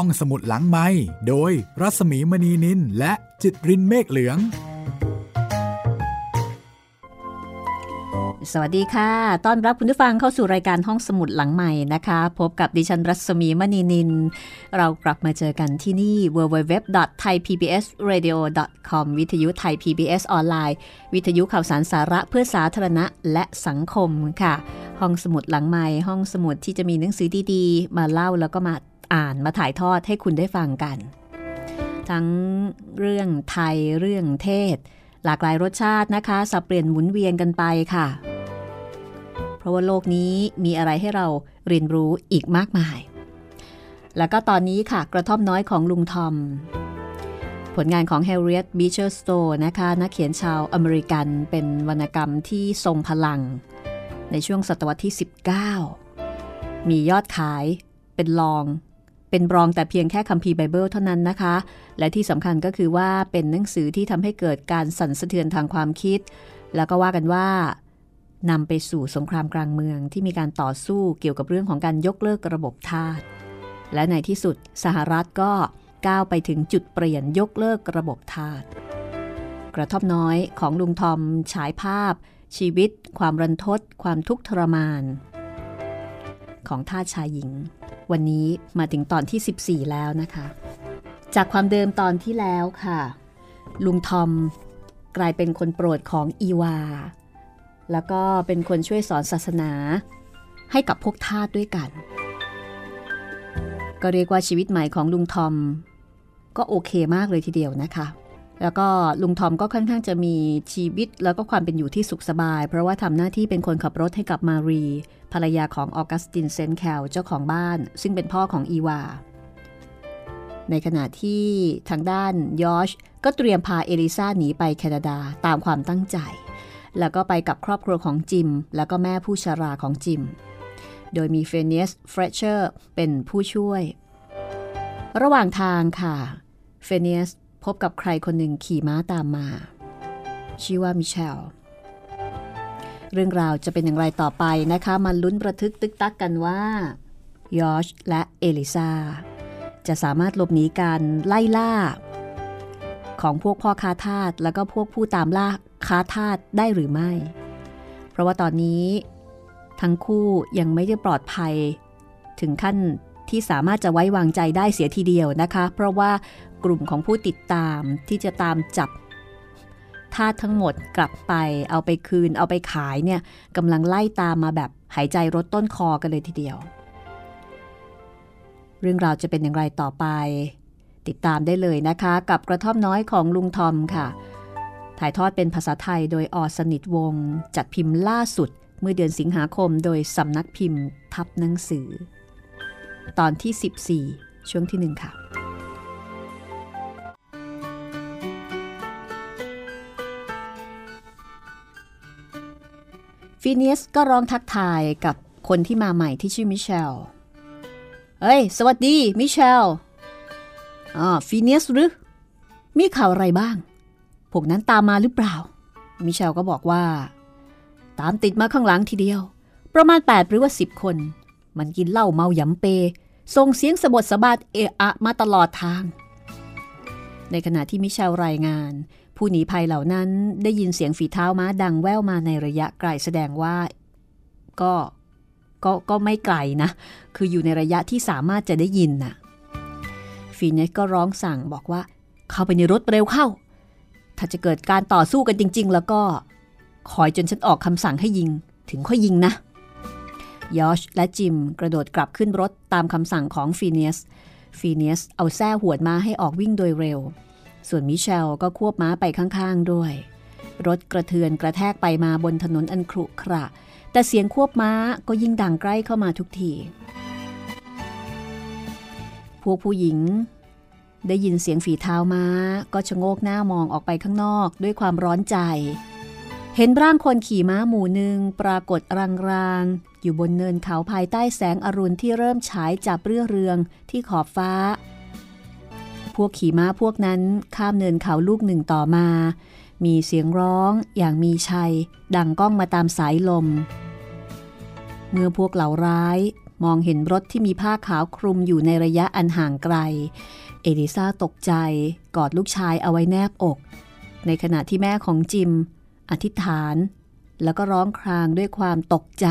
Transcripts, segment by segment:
ห้องสมุดหลังไม้โดยรัสมีมณีนินและจิตรินเมฆเหลือง สวัสดีค่ะ ต้อนรับคุณผู้ฟังเข้าสู่รายการห้องสมุดหลังใหม่นะคะ พบกับดิฉันรัศมีมณีนิน เรากลับมาเจอกันที่นี่ www.thaipbsradio.com วิทยุไทย PBS ออนไลน์ วิทยุข่าวสารสาระเพื่อสาธารณะและสังคมค่ะ ห้องสมุดหลังใหม่ห้องสมุดที่จะมีหนังสือดีๆ มาเล่าแล้วก็มา อ่านมาถ่ายทอดให้คุณได้ฟังกัน ทั้งเรื่องไทยเรื่องเทศ หลากหลายรสชาตินะคะสับเปลี่ยนหมุนเวียนกันไปค่ะ เพราะว่าโลกนี้มีอะไรให้เราเรียนรู้อีกมากมาย แล้วก็ตอนนี้ค่ะกระท่อมน้อยของลุงทอม ผลงานของ Harriet Beecher Stowe นะคะนักเขียนชาวอเมริกันเป็นวรรณกรรมที่ทรงพลัง ในช่วงศตวรรษที่ 19มียอดขายเป็นรอง เป็นรองแต่เพียงแค่คัมภีร์ไบเบิลเท่านั้นนะคะ และที่สำคัญก็คือว่าเป็นหนังสือที่ทำให้เกิดการสั่นสะเทือนทางความคิด แล้วก็ว่ากันว่านำไปสู่สงครามกลางเมืองที่มีการต่อสู้เกี่ยวกับเรื่องของการยกเลิกระบบทาส และในที่สุดสหรัฐก็ก้าวไปถึงจุดเปลี่ยนยกเลิกระบบทาส กระทบน้อยของลุงทอมฉายภาพ ชีวิต ความรันทด ความทุกข์ทรมาน ของทาสชายหญิง วันนี้มาถึงตอนที่ 14 แล้วนะคะ จากความเดิมตอนที่แล้วค่ะ ลุงทอมกลายเป็นคนโปรดของอีวา แล้วก็เป็นคนช่วยสอนศาสนาให้กับพวกทาสด้วยกัน ก็เรียกว่าชีวิตใหม่ของลุงทอม ก็โอเคมากเลยทีเดียวนะคะ แล้วก็ลุงทอมก็ค่อนข้างจะมีชีวิต แล้วก็ความเป็นอยู่ที่สุขสบาย เพราะว่าทำหน้าที่เป็นคนขับรถให้กับมารี ภรรยาของออกัสตินเซนแคลเจ้าของบ้าน ซึ่งเป็นพ่อของอีวา ในขณะที่ทางด้านยอชก็เตรียมพาเอลิซาหนีไปแคนาดาตามความตั้งใจ แล้วก็ไปกับครอบครัวของจิม แล้วก็แม่ผู้ชราของจิม โดยมีเฟเนียสเฟรเชอร์เป็นผู้ช่วย ระหว่างทางค่ะเฟเนียส พบกับใครคนหนึ่งขี่ม้าตามมา ชื่อว่ามิเชล เรื่องราวจะเป็นอย่างไรต่อไปนะคะมาลุ้นประทึกตึกตักกันว่ายอชและเอลิซาจะสามารถหลบหนีการไล่ล่า ของพวกพ่อค้าทาสแล้วก็พวกผู้ตามล่าค้าทาสได้หรือไม่ เพราะว่าตอนนี้ ทั้งคู่ยังไม่ได้ปลอดภัย ถึงขั้น ที่สามารถจะไว้วางใจได้เสียทีเดียวนะคะ เพราะว่ากลุ่มของผู้ติดตามที่จะตามจับทาสทั้งหมดกลับไปเอาไปคืนเอาไปขายเนี่ยกำลังไล่ตามมาแบบหายใจรถต้นคอกันเลยทีเดียว เรื่องราวจะเป็นอย่างไรต่อไป ติดตามได้เลยนะคะ กับกระท่อมน้อยของลุงทอมค่ะ ถ่ายทอดเป็นภาษาไทยโดยออสนิทวง จัดพิมพ์ล่าสุด เมื่อเดือนสิงหาคมโดยสำนักพิมพ์ทับหนังสือ ตอนที่ 14 ช่วงที่ 1 ค่ะ ฟีเนียสก็ร้องทักทายกับคนที่มาใหม่ที่ชื่อมิเชล เฮ้ย สวัสดี มิเชลอ๋อฟีเนียสหรือ มีข่าวอะไรบ้าง พวกนั้นตามมาหรือเปล่า มิเชลก็บอกว่า ตามติดมาข้างหลังทีเดียว ประมาณ 8 หรือว่า 10 คน มันกินเหล้าเมาหยำเปส่งเสียงสะบดสะบาดเอะอะมาตลอดทาง ในขณะที่มิเชลรายงาน ผู้หนีภัยเหล่านั้นได้ยินเสียงฝีเท้าม้าดังแว่วมาในระยะไกลแสดงว่า ก็ก็ก็ไม่ไกลนะ คืออยู่ในระยะที่สามารถจะได้ยินน่ะฟีเนสก็ร้องสั่งบอกว่า เข้าไปในรถเร็วเข้า ถ้าจะเกิดการต่อสู้กันจริง ๆ แล้วก็คอยจนฉันออกคำสั่งให้ยิง ถึงค่อยยิงนะ ยอชและจิมกระโดดกลับขึ้นรถตามคำสั่งของฟีเนสฟีเนสเอาแส้หวดม้าให้ออกวิ่งโดยเร็ว ส่วนมิเชลก็ควบม้าไปข้างๆด้วย รถกระเทือนกระแทกไปมาบนถนนอันครุขระ แต่เสียงควบม้าก็ยิ่งดังใกล้เข้ามาทุกที พวกผู้หญิง ได้ยินเสียงฝีเท้าม้าก็ชะโงกหน้ามองออกไปข้างนอกด้วยความร้อนใจ เห็นร่างคนขี่ม้าหมู่หนึ่งปรากฏรางๆ อยู่บนเนินเขาภายใต้แสงอรุณที่เริ่มฉายจับเรื่อเรืองที่ขอบฟ้า พวกขี่ม้าพวกนั้นข้ามเนินเขาลูกหนึ่งต่อมา มีเสียงร้องอย่างมีชัย ดังก้องมาตามสายลม เมื่อพวกเหล่าร้ายมองเห็นรถที่มีผ้าขาวคลุมอยู่ในระยะอันห่างไกล เอลิซาตกใจกอดลูกชายเอาไว้แนบอก ในขณะที่แม่ของจิม อธิษฐาน แล้วก็ร้องครางด้วยความตกใจ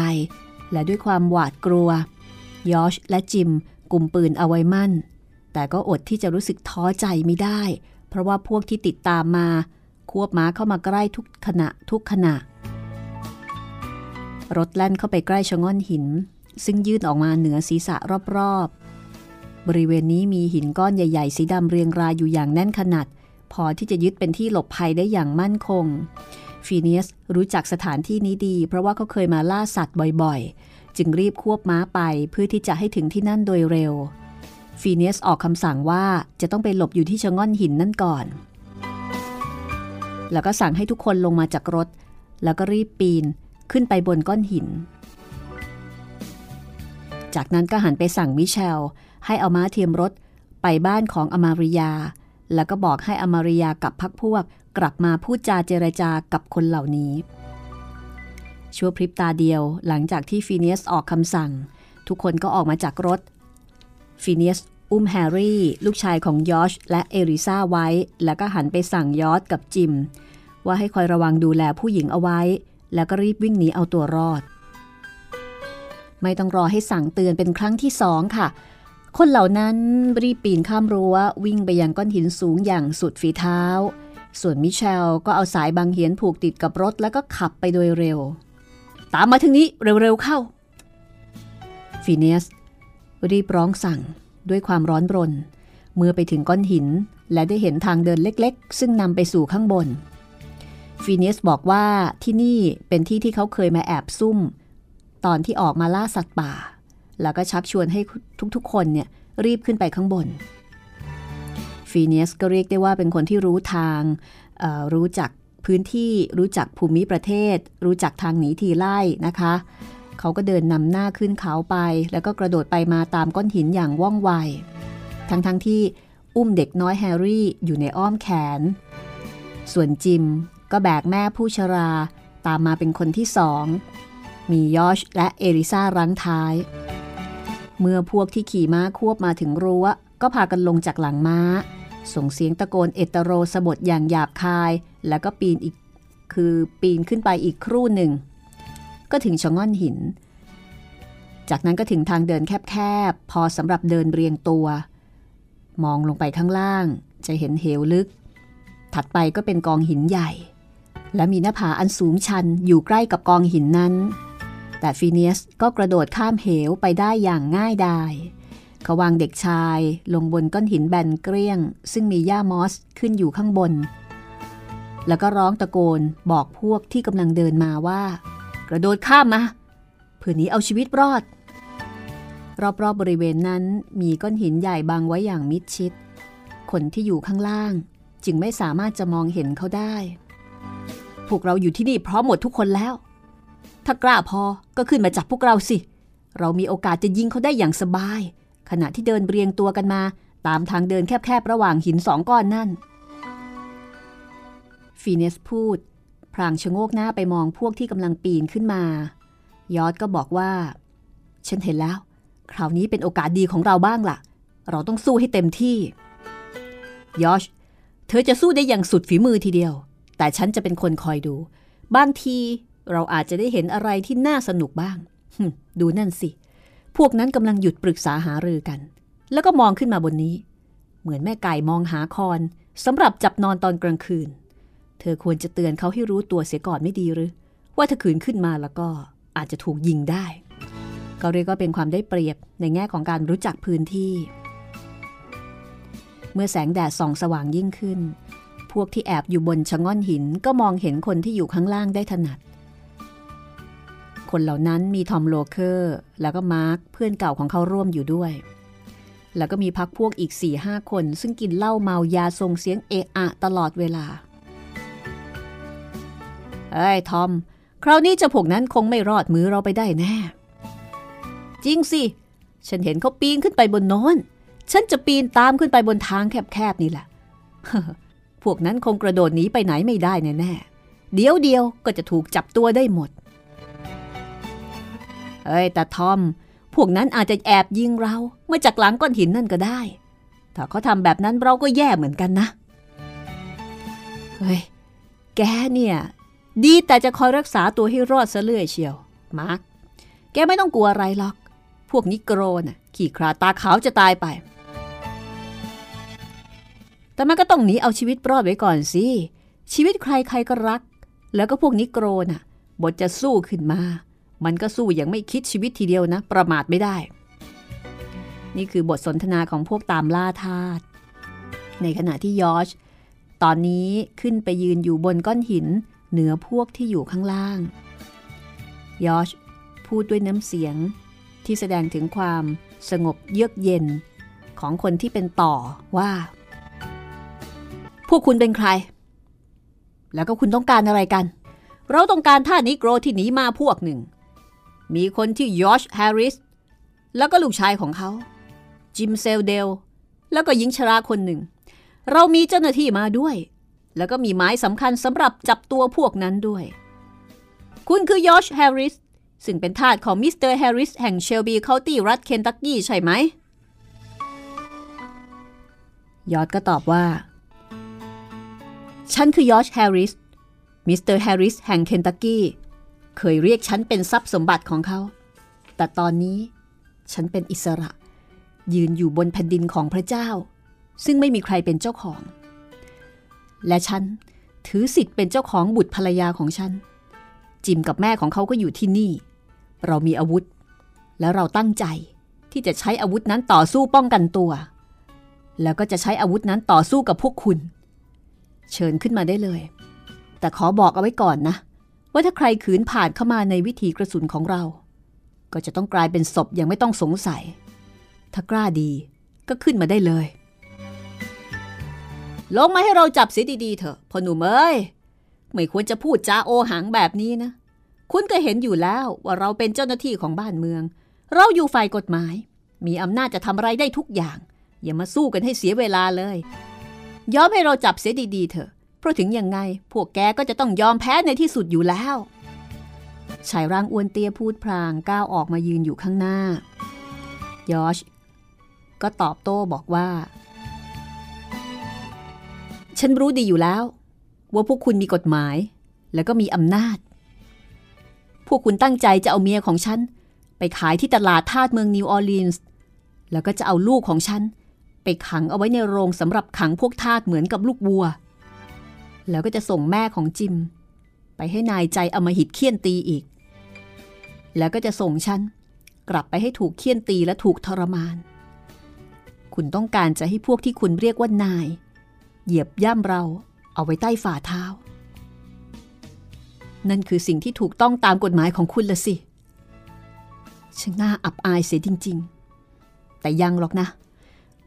และด้วยความหวาดกลัวยอชและจิมกลุ่มปืนเอาไว้มั่น แต่ก็อดที่จะรู้สึกท้อใจไม่ได้ เพราะว่าพวกที่ติดตามมา ควบม้าเข้ามาใกล้ทุกขณะทุกขณะ รถแล่นเข้าไปใกล้ชะง่อนหิน ซึ่งยื่นออกมาเหนือศีรษะรอบๆ บริเวณนี้มีหินก้อนใหญ่ ๆ สีดำเรียงรายอยู่อย่างแน่นขนาด พอที่จะยึดเป็นที่หลบภัยได้อย่างมั่นคง ฟีเนียสรู้จักสถานที่นี้ดี เพราะว่าเขาเคยมาล่าสัตว์บ่อยๆ จึงรีบควบม้าไปเพื่อที่จะให้ถึงที่นั่นโดยเร็ว ฟีเนียสออกคำสั่งว่าจะต้องไปหลบอยู่ที่ชะง่อนหินนั่นก่อน แล้วก็สั่งให้ทุกคนลงมาจากรถ แล้วก็รีบปีนขึ้นไปบนก้อนหิน จากนั้นก็หันไปสั่งมิเชลให้เอาม้าเทียมรถไปบ้านของอมาริยา แล้วก็บอกให้อมาริยากับพักพวก กลับมาพูดจาเจรจากับคนเหล่านี้ ชั่วพริบตาเดียวหลังจากที่ฟีเนียสออกคำสั่ง ทุกคนก็ออกมาจากรถฟีเนียสอุ้มแฮร์รี่ ลูกชายของยอชและเอริซาไว้ แล้วก็หันไปสั่งยอชกับจิม ว่าให้คอยระวังดูแลผู้หญิงเอาไว้ แล้วก็รีบวิ่งหนีเอาตัวรอด ไม่ต้องรอให้สั่งเตือนเป็นครั้งที่สองค่ะ คนเหล่านั้นรีบปีนข้ามรั้ววิ่งไปยังก้อนหินสูงอย่างสุดฝีเท้า ส่วนมิเชลก็เอาสายบางเหียนผูกติดกับรถแล้วก็ขับไปโดยเร็ว ตามมาทางนี้เร็วๆเข้า ฟีเนียสรีบร้องสั่งด้วยความร้อนรน เมื่อไปถึงก้อนหินและได้เห็นทางเดินเล็กๆ ซึ่งนำไปสู่ข้างบน ฟีเนียสบอกว่าที่นี่เป็นที่ที่เขาเคยมาแอบซุ่ม ตอนที่ออกมาล่าสัตว์ป่า แล้วก็ชักชวนให้ทุกๆ คนเนี่ยรีบขึ้นไปข้างบน ฟีเนียสก็เรียกได้ว่าเป็นคนที่รู้ทาง รู้จักพื้นที่ รู้จักภูมิประเทศ รู้จักทางหนีทีไล่นะคะ เขาก็เดินนำหน้าขึ้นเขาไป แล้วก็กระโดดไปมาตามก้อนหินอย่างว่องไว ทั้งๆทที่อุ้มเด็กน้อยแฮร์รี่อยู่ในอ้อมแขน ส่วนจิมก็แบกแม่ผู้ชราตามมาเป็นคนที่สอง มียอชและเอริซารั้งท้าย เมื่อพวกที่ขี่ม้าควบมาถึงรั้วก็พากันลงจากหลังม้า ส่งเสียงตะโกนเอตโรสบทอย่างหยาบคาย แล้วก็ปีนอีกคือปีนขึ้นไปอีกครู่หนึ่ง ก็ถึงชะง่อนหิน จากนั้นก็ถึงทางเดินแคบๆ พอสำหรับเดินเรียงตัว มองลงไปข้างล่าง จะเห็นเหวลึก ถัดไปก็เป็นกองหินใหญ่ และมีหน้าผาอันสูงชันอยู่ใกล้กับกองหินนั้น แต่ฟีเนียสก็กระโดดข้ามเหวไปได้อย่างง่ายดาย เขาวางเด็กชายลงบนก้อนหินแบนเกลี้ยง ซึ่งมีหญ้ามอสขึ้นอยู่ข้างบน แล้วก็ร้องตะโกนบอกพวกที่กำลังเดินมาว่า กระโดดข้ามมาเพื่อนี้เอาชีวิตรอด รอบๆบบริเวณนั้นมีก้อนหินใหญ่บังไว้อย่างมิดชิด คนที่อยู่ข้างล่าง จึงไม่สามารถจะมองเห็นเขาได้ พวกเราอยู่ที่นี่พร้อมหมดทุกคนแล้ว ถ้ากล้าพอก็ขึ้นมาจับพวกเราสิ เรามีโอกาสจะยิงเขาได้อย่างสบาย ขณะที่เดินเรียงตัวกันมา ตามทางเดินแคบๆระหว่างหินสองก้อนนั่น ฟีเนสพูด พรางชะโงกหน้าไปมองพวกที่กำลังปีนขึ้นมา ยอดก็บอกว่า ฉันเห็นแล้ว คราวนี้เป็นโอกาสดีของเราบ้างล่ะ เราต้องสู้ให้เต็มที่ ยอช เธอจะสู้ได้อย่างสุดฝีมือทีเดียว แต่ฉันจะเป็นคนคอยดู บางทีเราอาจจะได้เห็นอะไรที่น่าสนุกบ้าง ดูนั่นสิ พวกนั้นกำลังหยุดปรึกษาหารือกัน แล้วก็มองขึ้นมาบนนี้ เหมือนแม่ไก่มองหาคอนสำหรับจับนอนตอนกลางคืน เธอควรจะเตือนเขาให้รู้ตัวเสียก่อนไม่ดีหรือ ว่าถ้าขืนขึ้นมาแล้วก็อาจจะถูกยิงได้ ก็เรียกว่าเป็นความได้เปรียบในแง่ของการรู้จักพื้นที่ เมื่อแสงแดดส่องสว่างยิ่งขึ้น พวกที่แอบอยู่บนชะง่อนหินก็มองเห็นคนที่อยู่ข้างล่างได้ถนัด คนเหล่านั้นมีทอมโลเคอร์ แล้วก็มาร์คเพื่อนเก่าของเขาร่วมอยู่ด้วย แล้วก็มีพรรคพวกอีกสี่ห้าคนซึ่งกินเหล้าเมายาส่งเสียงเอะอะตลอดเวลา เอ้ยทอม คราวนี้เจ้าพวกนั้นคงไม่รอดมือเราไปได้แน่ จริงสิ ฉันเห็นเขาปีนขึ้นไปบนโน้น ฉันจะปีนตามขึ้นไปบนทางแคบๆนี่แหละ พวกนั้นคงกระโดดหนีไปไหนไม่ได้แน่ๆเดี๋ยวเดียวก็จะถูกจับตัวได้หมด เอ้ยแต่ทอม พวกนั้นอาจจะแอบยิงเรามาจากหลังก้อนหินนั่นก็ได้ ถ้าเขาทำแบบนั้นเราก็แย่เหมือนกันนะ เฮ้ย แกเนี่ย ดีแต่จะคอยรักษาตัวให้รอดซะเรื่อยเชียว มาร์กแกไม่ต้องกลัวอะไรหรอก พวกนิโกรน่ะขี่คราตาขาวจะตายไป แต่มันก็ต้องหนีเอาชีวิตรอดไว้ก่อนสิ ชีวิตใครใครก็รัก แล้วก็พวกนิโกรน่ะ บทจะสู้ขึ้นมา มันก็สู้อย่างไม่คิดชีวิตทีเดียวนะ ประมาทไม่ได้ นี่คือบทสนทนาของพวกตามล่าทาสในขณะที่ยอชตอนนี้ขึ้นไปยืนอยู่บนก้อนหินเหนือพวกที่อยู่ข้างล่าง ยอชพูดด้วยน้ำเสียงที่แสดงถึงความสงบเยือกเย็นของคนที่เป็นต่อว่า พวกคุณเป็นใคร แล้วก็คุณต้องการอะไรกัน เราต้องการท่านิโกรที่หนีมาพวกหนึ่ง มีคนที่ยอชแฮร์ริส แล้วก็ลูกชายของเขา จิมเซลเดล แล้วก็หญิงชราคนหนึ่ง เรามีเจ้าหน้าที่มาด้วย แล้วก็มีหมายสำคัญสำหรับจับตัวพวกนั้นด้วย คุณคือยอชแฮร์ริส ซึ่งเป็นทาสของมิสเตอร์แฮร์ริสแห่งเชลบีเคานตี้รัฐเคนตักกี้ใช่ไหม ยอชก็ตอบว่า ฉันคือยอชแฮร์ริส มิสเตอร์แฮร์ริสแห่งเคนตักกี้ เคยเรียกฉันเป็นทรัพย์สมบัติของเขา แต่ตอนนี้ฉันเป็นอิสระ ยืนอยู่บนแผ่นดินของพระเจ้า ซึ่งไม่มีใครเป็นเจ้าของ และฉันถือสิทธิ์เป็นเจ้าของบุตรภรรยาของฉัน จิมกับแม่ของเขาก็อยู่ที่นี่ เรามีอาวุธ และเราตั้งใจที่จะใช้อาวุธนั้นต่อสู้ป้องกันตัว แล้วก็จะใช้อาวุธนั้นต่อสู้กับพวกคุณ เชิญขึ้นมาได้เลย แต่ขอบอกเอาไว้ก่อนนะ ว่าถ้าใครขืนผ่านเข้ามาในวิถีกระสุนของเรา ก็จะต้องกลายเป็นศพอย่างไม่ต้องสงสัย ถ้ากล้าดีก็ขึ้นมาได้เลย ลงมาให้เราจับเสียดีๆเถอะพ่อหนุ่มเอ้ยไม่ควรจะพูดจาโอหังแบบนี้นะ คุณก็เห็นอยู่แล้วว่าเราเป็นเจ้าหน้าที่ของบ้านเมือง เราอยู่ฝ่ายกฎหมาย มีอำนาจจะทำอะไรได้ทุกอย่าง อย่ามาสู้กันให้เสียเวลาเลย ยอมให้เราจับเสียดีๆเถอะ เพราะถึงยังไง พวกแกก็จะต้องยอมแพ้ในที่สุดอยู่แล้วชายร่างอ้วนเตี้ยพูดพลางก้าวออกมายืนอยู่ข้างหน้ายอชก็ตอบโต้บอกว่า ฉันรู้ดีอยู่แล้ว ว่าพวกคุณมีกฎหมาย แล้วก็มีอำนาจ พวกคุณตั้งใจจะเอาเมียของฉัน ไปขายที่ตลาดทาสเมืองนิวออร์ลีนส์แล้วก็จะเอาลูกของฉัน ไปขังเอาไว้ในโรงสำหรับขังพวกทาสเหมือนกับลูกวัว แล้วก็จะส่งแม่ของจิม ไปให้นายใจอมหิตเคี่ยนตีอีก แล้วก็จะส่งฉันกลับไปให้ถูกเคี่ยนตีและถูกทรมาน คุณต้องการจะให้พวกที่คุณเรียกว่านาย เหยียบย่ำเราเอาไว้ใต้ฝ่าเท้า นั่นคือสิ่งที่ถูกต้องตามกฎหมายของคุณละสิ ช่างน่าอับอายเสียจริง ๆ แต่ยังหรอกนะ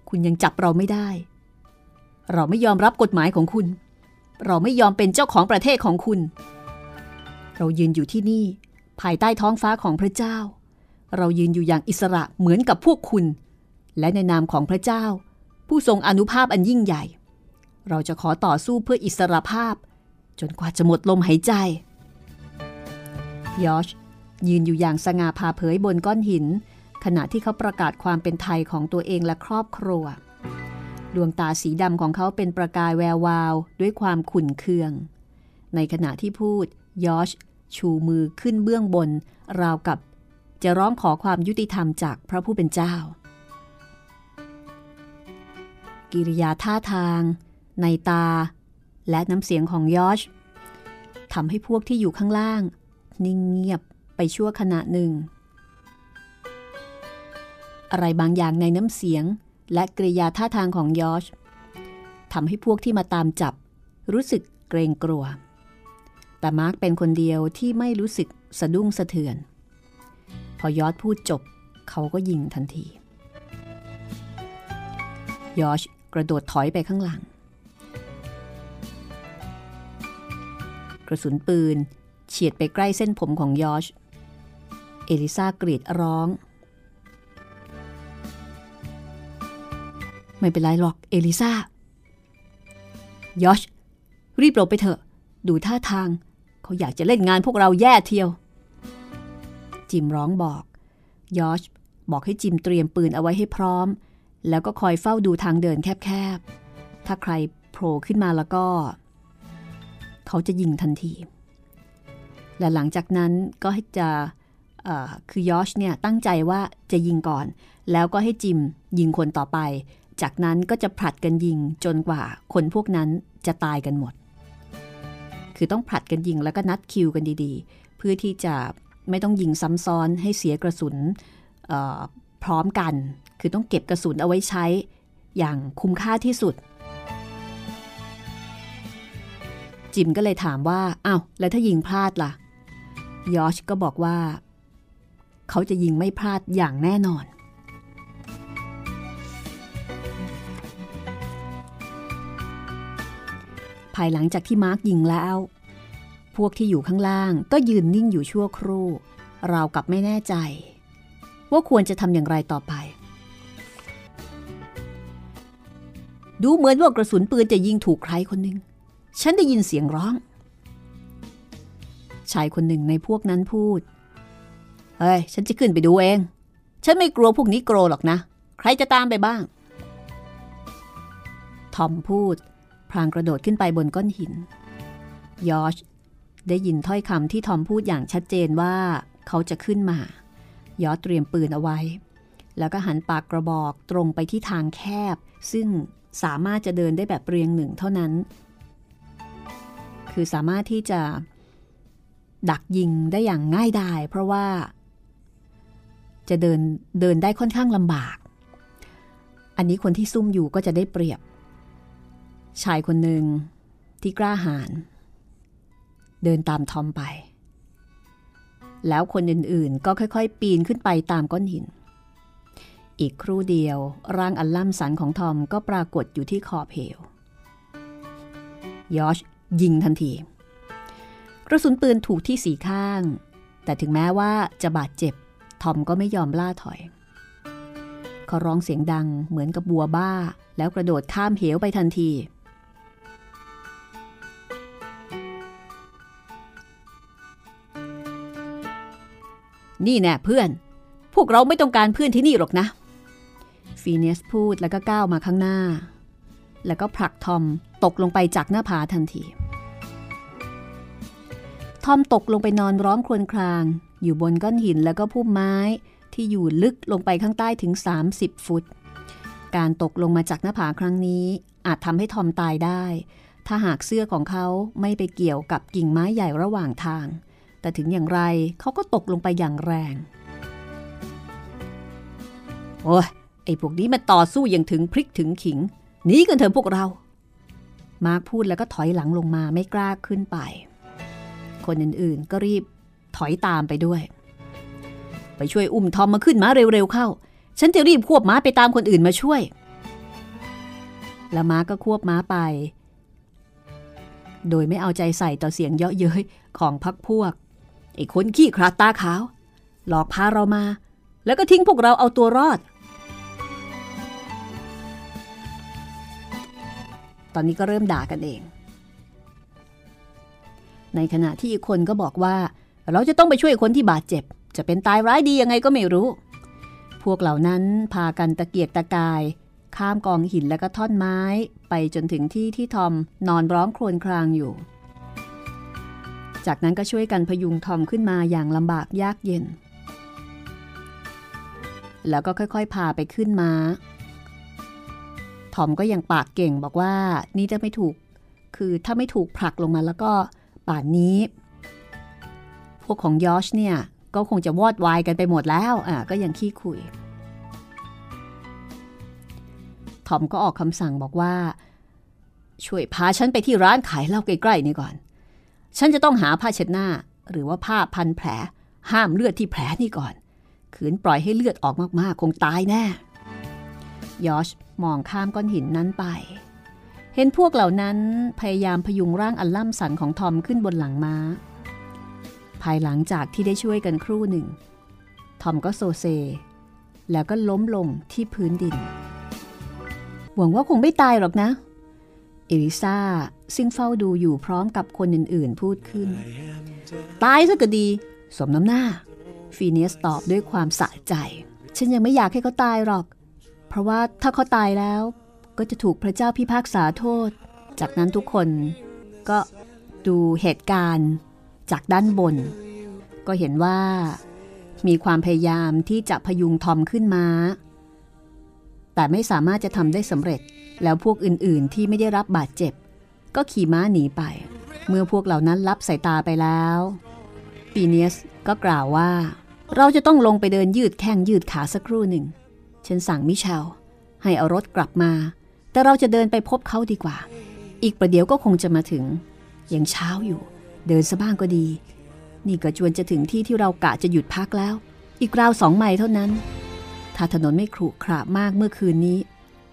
คุณยังจับเราไม่ได้ เราไม่ยอมรับกฎหมายของคุณ เราไม่ยอมเป็นเจ้าของประเทศของคุณ เรายืนอยู่ที่นี่ ภายใต้ท้องฟ้าของพระเจ้า เรายืนอยู่อย่างอิสระเหมือนกับพวกคุณ และในนามของพระเจ้า ผู้ทรงอนุภาพอันยิ่งใหญ่ เราจะขอต่อสู้เพื่ออิสรภาพ จนกว่าจะหมดลมหายใจยอชยืนอยู่อย่างสง่าผ่าเผยบนก้อนหิน ขณะที่เขาประกาศความเป็นไทยของตัวเองและครอบครัว ดวงตาสีดำของเขาเป็นประกายแวววาว ด้วยความขุ่นเคือง ในขณะที่พูดยอชชูมือขึ้นเบื้องบน ราวกับ จะร้องขอความยุติธรรมจากพระผู้เป็นเจ้า กิริยาท่าทาง ในตา และน้ำเสียงของยอชทำให้พวกที่อยู่ข้างล่าง นิ่งเงียบไปชั่วขณะหนึ่ง อะไรบางอย่างในน้ำเสียง และกริยาท่าทางของยอชทำให้พวกที่มาตามจับ รู้สึกเกรงกลัว แต่มาร์กเป็นคนเดียวที่ไม่รู้สึกสะดุ้งสะเทือน พอยอชพูดจบเขาก็ยิงทันที ยอชกระโดดถอยไปข้างหลัง กระสุนปืนเฉียดไปใกล้เส้นผมของยอช เอลิซากรีดร้อง ไม่เป็นไรหรอกเอลิซายอชรีบหลบไปเถอะ ดูท่าทาง เขาอยากจะเล่นงานพวกเราแย่เทียว จิมร้องบอก ยอชบอกให้จิมเตรียมปืนเอาไว้ให้พร้อม แล้วก็คอยเฝ้าดูทางเดินแคบๆ ถ้าใครโผล่ขึ้นมาแล้วก็ เขาจะยิงทันที และหลังจากนั้นก็ให้จะคือยอชเนี่ยตั้งใจว่าจะยิงก่อน แล้วก็ให้จิมยิงคนต่อไป จากนั้นก็จะผลัดกันยิงจนกว่าคนพวกนั้นจะตายกันหมด คือต้องผลัดกันยิงแล้วก็นัดคิวกันดีๆ เพื่อที่จะไม่ต้องยิงซ้ำซ้อนให้เสียกระสุนพร้อมกัน คือต้องเก็บกระสุนเอาไว้ใช้อย่างคุ้มค่าที่สุด จิมก็เลยถามว่าอา้าวแล้วถ้ายิงพลาดล่ะยอชก็บอกว่า เขาจะยิงไม่พลาดอย่างแน่นอน ภายหลังจากที่มาร์กยิงแล้ว พวกที่อยู่ข้างล่างก็ยืนนิ่งอยู่ชั่วครู่ราวกับไม่แน่ใจ ว่าควรจะทำอย่างไรต่อไป ดูเหมือนว่ากระสุนปืนจะยิงถูกใครคนหนึ่ง ฉันได้ยินเสียงร้อง ชายคนหนึ่งในพวกนั้นพูด เฮ้ย ฉันจะขึ้นไปดูเอง ฉันไม่กลัวพวกนี้โกรหรอกนะ ใครจะตามไปบ้าง ทอมพูด พรางกระโดดขึ้นไปบนก้อนหิน ยอชได้ยินถ้อยคำที่ทอมพูดอย่างชัดเจนว่าเขาจะขึ้นมา ยอชเตรียมปืนเอาไว้ แล้วก็หันปากกระบอกตรงไปที่ทางแคบ ซึ่งสามารถจะเดินได้แบบเรียงหนึ่งเท่านั้น คือสามารถที่จะ ดักยิงได้อย่างง่ายดาย เพราะว่า จะเดินเดินได้ค่อนข้างลำบาก อันนี้คนที่ซุ่มอยู่ก็จะได้เปรียบ ชายคนหนึ่งที่กล้าหาญเดินตามทอมไป แล้วคนอื่นๆ ก็ค่อยๆ ปีนขึ้นไปตามก้อนหิน อีกครู่เดียวร่างอันล่ำสันของทอมก็ปรากฏอยู่ที่ขอบเหวยอชยิงทันที กระสุนปืนถูกที่สีข้าง แต่ถึงแม้ว่าจะบาดเจ็บ ทอมก็ไม่ยอมล่าถอย เขาร้องเสียงดังเหมือนกับบัวบ้าแล้วกระโดดข้ามเหวไปทันที นี่แน่เพื่อน พวกเราไม่ต้องการเพื่อนที่นี่หรอกนะ ฟีเนสพูดแล้วก็ก้าวมาข้างหน้า แล้วก็ผลักทอมตกลงไปจากหน้าผาทันที ทอมตกลงไปนอนร้องครวญคราง อยู่บนก้อนหินแล้วก็พุ่มไม้ที่อยู่ลึกลงไปข้างใต้ถึง 30 ฟุต การตกลงมาจากหน้าผาครั้งนี้ อาจทำให้ทอมตายได้ ถ้าหากเสื้อของเขาไม่ไปเกี่ยวกับกิ่งไม้ใหญ่ระหว่างทาง แต่ถึงอย่างไรเขาก็ตกลงไปอย่างแรง โอ้ยไอ้พวกนี้มันต่อสู้อย่างถึงพริกถึงขิงหนีกันเถอะพวกเรา มาร์คพูดแล้วก็ถอยหลังลงมาไม่กล้าขึ้นไป คนอื่นๆก็รีบถอยตามไปด้วย ไปช่วยอุ้มทอมมาขึ้นม้าเร็วๆเข้า ฉันจะรีบควบม้าไปตามคนอื่นมาช่วย แล้วม้าก็ควบม้าไป โดยไม่เอาใจใส่ต่อเสียงเยาะเย้ยของพักพวก ไอ้คนขี้คราตาขาว หลอกพาเรามา แล้วก็ทิ้งพวกเราเอาตัวรอด ตอนนี้ก็เริ่มด่ากันเอง ในขณะที่อีกคนก็บอกว่า เราจะต้องไปช่วยคนที่บาดเจ็บ จะเป็นตายร้ายดียังไงก็ไม่รู้ พวกเหล่านั้นพากันตะเกียกตะกาย ข้ามกองหินและก็ท่อนไม้ ไปจนถึงที่ที่ทอมนอนร้องครวญครางอยู่ จากนั้นก็ช่วยกันพยุงทอมขึ้นมาอย่างลำบากยากเย็น แล้วก็ค่อยๆ พาไปขึ้นมา้า ทอมก็ยังปากเก่งบอกว่านี่จะไม่ถูก คือถ้าไม่ถูกผลักลงมาแล้วก็ป่านนี้ พวกของยอชเนี่ย ก็คงจะวอดวายกันไปหมดแล้วอะก็ยังขี้คุย ทอมก็ออกคำสั่งบอกว่า ช่วยพาฉันไปที่ร้านขายเหล้าใกล้ๆนี่ก่อน ฉันจะต้องหาผ้าเช็ดหน้า หรือว่าผ้าพันแผล ห้ามเลือดที่แผลนี่ก่อน ขืนปล่อยให้เลือดออกมากๆ คงตายแน่ ยอชมองข้ามก้อนหินนั้นไป เห็นพวกเหล่านั้นพยายามพยุงร่างอันล่ำสันของทอมขึ้นบนหลังม้า ภายหลังจากที่ได้ช่วยกันครู่หนึ่ง ทอมก็โซเซ แล้วก็ล้มลงที่พื้นดิน หวังว่าคงไม่ตายหรอกนะ เอลิซาซึ่งเฝ้าดูอยู่พร้อมกับคนอื่นๆ พูดขึ้น ตายซะก็ดี สมน้ำหน้า ฟีเนียสตอบด้วยความสะใจฉฉันยังไม่อยากให้เขาตายหรอก เพราะว่าถ้าเขาตายแล้ว ก็จะถูกพระเจ้าพิพากษาโทษ จากนั้นทุกคนก็ดูเหตุการณ์จากด้านบน ก็เห็นว่ามีความพยายามที่จะพยุงทอมขึ้นมาแต่ไม่สามารถจะทำได้สำเร็จ แล้วพวกอื่นๆที่ไม่ได้รับบาดเจ็บ ก็ขี่ม้าหนีไป เมื่อพวกเหล่านั้นรับสายตาไปแล้วปีเนียสก็กล่าวว่า เราจะต้องลงไปเดินยืดแข้งยืดขาสักครู่หนึ่ง ฉันสั่งมิเชลให้เอารถกลับมา แต่เราจะเดินไปพบเขาดีกว่า อีกประเดี๋ยวก็คงจะมาถึง ยังเช้าอยู่ เดินซะบ้างก็ดี นี่ก็จวนจะถึงที่ที่เรากะจะหยุดพักแล้ว อีกราวสองไมล์เท่านั้น ถ้าถนนไม่ขรุขระมากเมื่อคืนนี้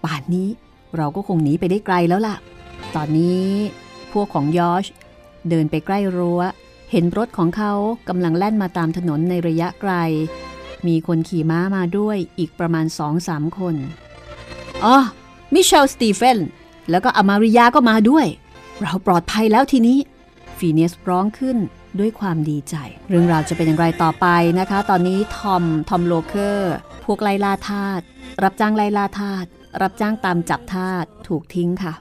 ป่านนี้ เราก็คงหนีไปได้ไกลแล้วล่ะ ตอนนี้พวกของยอชเดินไปใกล้รั้ว เห็นรถของเขากำลังแล่นมาตามถนนในระยะไกล มีคนขี่ม้ามาด้วยอีกประมาณสองสามคนอ๋อมิเชลสตีเฟนแล้วก็อมาริยาก็มาด้วย เราปลอดภัยแล้วทีนี้ฟีเนียสร้องขึ้นด้วยความดีใจ เรื่องราวจะเป็นอย่างไรต่อไปนะคะ ตอนนี้ทอม ทอมโลเคอร์ พวกไลลาทาสรับจ้างไลลาทาส รับจ้างตามจับทาสถูกทิ้งค่ะ